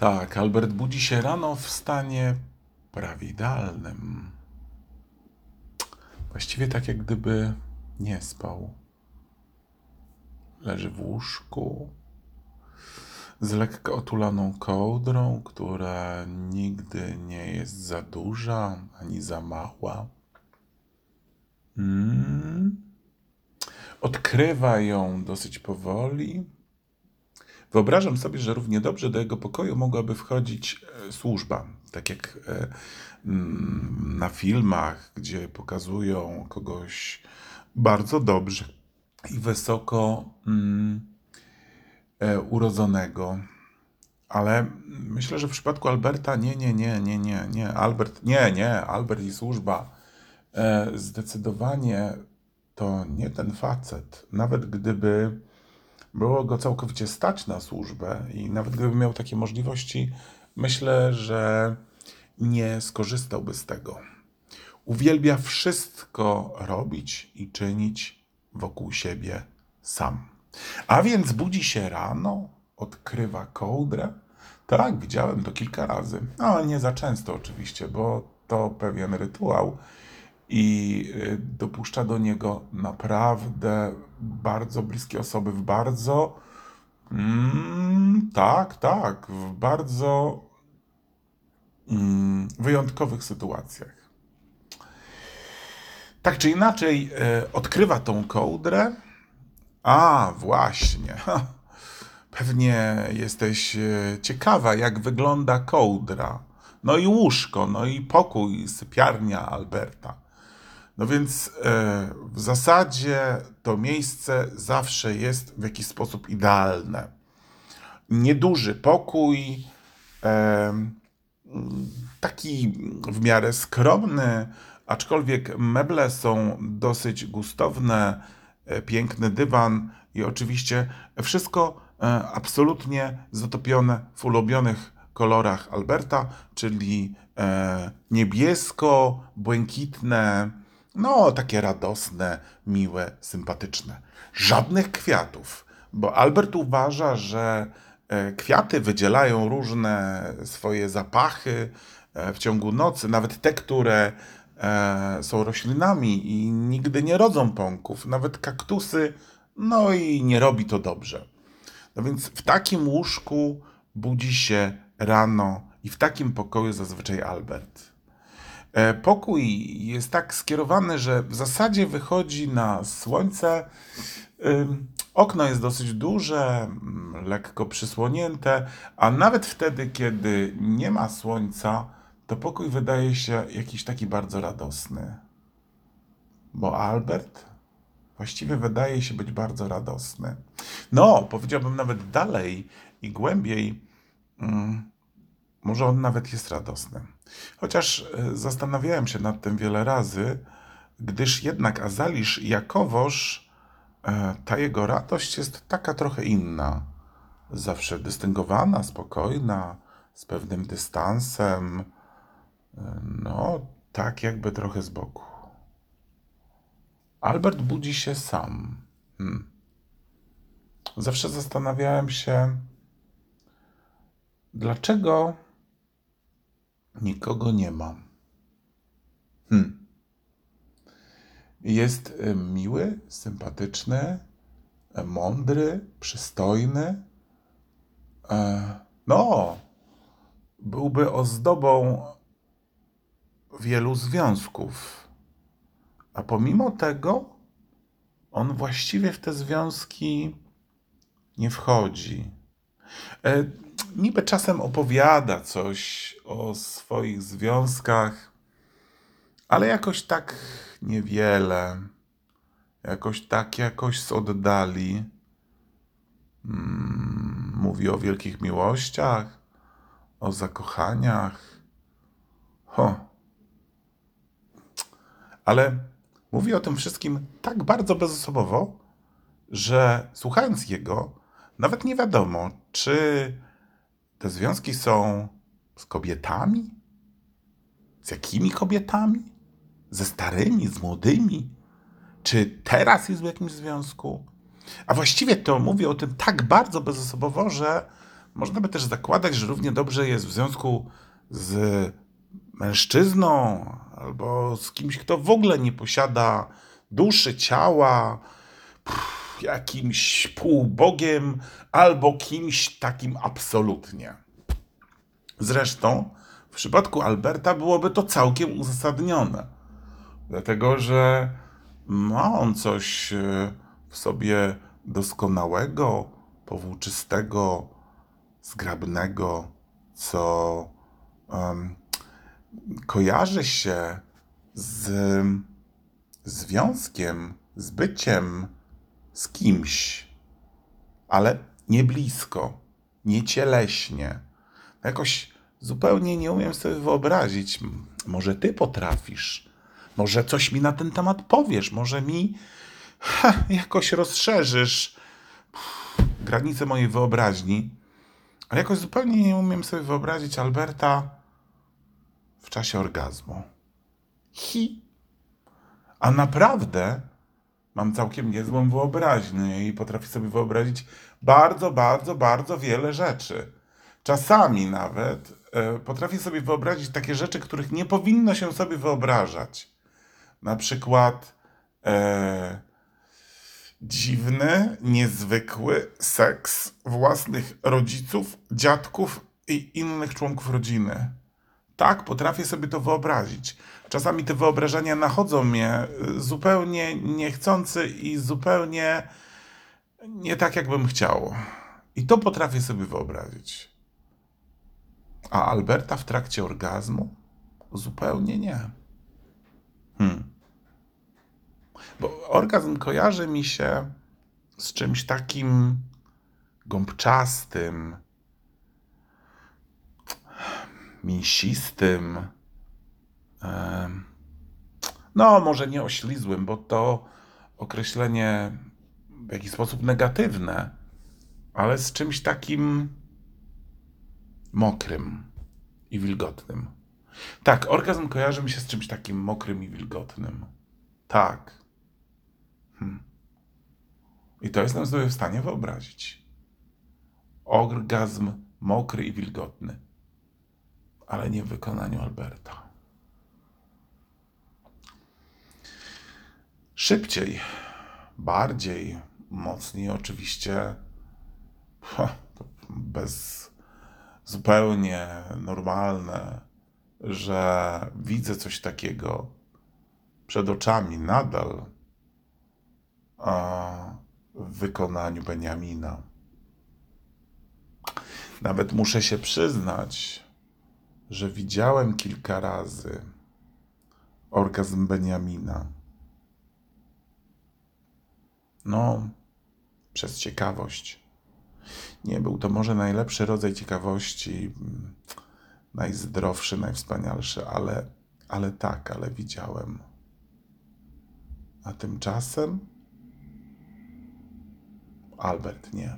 Tak, Albert budzi się rano w stanie prawie idealnym. Właściwie tak, jak gdyby nie spał. Leży w łóżku z lekko otulaną kołdrą, która nigdy nie jest za duża ani za mała. Mm. Odkrywa ją dosyć powoli. Wyobrażam sobie, że równie dobrze do jego pokoju mogłaby wchodzić e, służba, tak jak e, mm, na filmach, gdzie pokazują kogoś bardzo dobrze i wysoko mm, e, urodzonego. Ale myślę, że w przypadku Alberta nie, nie, nie, nie, nie, nie. Albert, nie, nie, Albert i służba. Zdecydowanie to nie ten facet. Nawet gdyby było go całkowicie stać na służbę i nawet gdyby miał takie możliwości, myślę, że nie skorzystałby z tego. Uwielbia wszystko robić i czynić wokół siebie sam. A więc budzi się rano, odkrywa kołdrę. Tak, widziałem to kilka razy. No, nie za często oczywiście, bo to pewien rytuał i y, dopuszcza do niego naprawdę bardzo bliskie osoby w bardzo, mm, tak, tak, w bardzo mm, wyjątkowych sytuacjach. Tak czy inaczej, y, odkrywa tą kołdrę. A, właśnie. Pewnie jesteś y, ciekawa, jak wygląda kołdra. No i łóżko, no i pokój, sypiarnia Alberta. No więc e, w zasadzie to miejsce zawsze jest w jakiś sposób idealne. Nieduży pokój, e, taki w miarę skromny, aczkolwiek meble są dosyć gustowne, e, piękny dywan i oczywiście wszystko absolutnie zatopione w ulubionych kolorach Alberta, czyli niebiesko, błękitne, no, takie radosne, miłe, sympatyczne. Żadnych kwiatów, bo Albert uważa, że e, kwiaty wydzielają różne swoje zapachy e, w ciągu nocy, nawet te, które e, są roślinami i nigdy nie rodzą pąków, nawet kaktusy, no i nie robi to dobrze. No więc w takim łóżku budzi się rano i w takim pokoju zazwyczaj Albert. E, pokój jest tak skierowany, że w zasadzie wychodzi na słońce. Okno jest dosyć duże, mm, lekko przysłonięte, a nawet wtedy, kiedy nie ma słońca, to pokój wydaje się jakiś taki bardzo radosny. Bo Albert właściwie wydaje się być bardzo radosny. No, powiedziałbym nawet dalej i głębiej. Mm, może on nawet jest radosny. Chociaż e, zastanawiałem się nad tym wiele razy, gdyż jednak Azalisz jakowoż e, ta jego radość jest taka trochę inna. Zawsze dystyngowana, spokojna, z pewnym dystansem. E, no, tak jakby trochę z boku. Albert budzi się sam. Hmm. Zawsze zastanawiałem się, dlaczego Nikogo nie ma. Hmm. Jest e, miły, sympatyczny, e, mądry, przystojny. E, no, byłby ozdobą wielu związków. A pomimo tego, on właściwie w te związki nie wchodzi niby czasem opowiada coś o swoich związkach, ale jakoś tak niewiele. Jakoś tak, jakoś z oddali. Mm, mówi o wielkich miłościach, o zakochaniach. Ho. Ale mówi o tym wszystkim tak bardzo bezosobowo, że słuchając jego, nawet nie wiadomo, czy te związki są z kobietami? Z jakimi kobietami? Ze starymi, z młodymi? Czy teraz jest w jakimś związku? A właściwie to mówię o tym tak bardzo bezosobowo, że można by też zakładać, że równie dobrze jest w związku z mężczyzną albo z kimś, kto w ogóle nie posiada duszy, ciała, pff, jakimś półbogiem albo kimś takim absolutnie. Zresztą w przypadku Alberta byłoby to całkiem uzasadnione, dlatego że ma on coś e, w sobie doskonałego, powłóczystego, zgrabnego, co em, kojarzy się z związkiem, z byciem z kimś, ale nie blisko, nie cieleśnie. Jakoś zupełnie nie umiem sobie wyobrazić. Może ty potrafisz, może coś mi na ten temat powiesz, może mi ha, jakoś rozszerzysz granice mojej wyobraźni. Ale jakoś zupełnie nie umiem sobie wyobrazić Alberta w czasie orgazmu. Hi. A naprawdę mam całkiem niezłą wyobraźnię i potrafię sobie wyobrazić bardzo, bardzo, bardzo wiele rzeczy. Czasami nawet e, potrafię sobie wyobrazić takie rzeczy, których nie powinno się sobie wyobrażać. Na przykład e, dziwny, niezwykły seks własnych rodziców, dziadków i innych członków rodziny. Tak, potrafię sobie to wyobrazić. Czasami te wyobrażenia nachodzą mnie y, zupełnie niechcący i zupełnie nie tak, jakbym chciał. I to potrafię sobie wyobrazić. A Alberta w trakcie orgazmu? Zupełnie nie. Hmm. Bo orgazm kojarzy mi się z czymś takim gąbczastym, mięsistym. No, może nie oślizłym, bo to określenie w jakiś sposób negatywne, ale z czymś takim mokrym i wilgotnym. Tak, orgazm kojarzy mi się z czymś takim mokrym i wilgotnym. Tak. Hmm. I to jestem sobie w stanie wyobrazić. Orgazm mokry i wilgotny, ale nie w wykonaniu Alberta. Szybciej, bardziej, mocniej oczywiście, bez zupełnie normalne, że widzę coś takiego przed oczami nadal w wykonaniu Beniamina. Nawet muszę się przyznać, że widziałem kilka razy orgazm Beniamina. No, przez ciekawość. Nie był to może najlepszy rodzaj ciekawości, najzdrowszy, najwspanialszy, ale, ale tak, ale widziałem. A tymczasem Albert nie.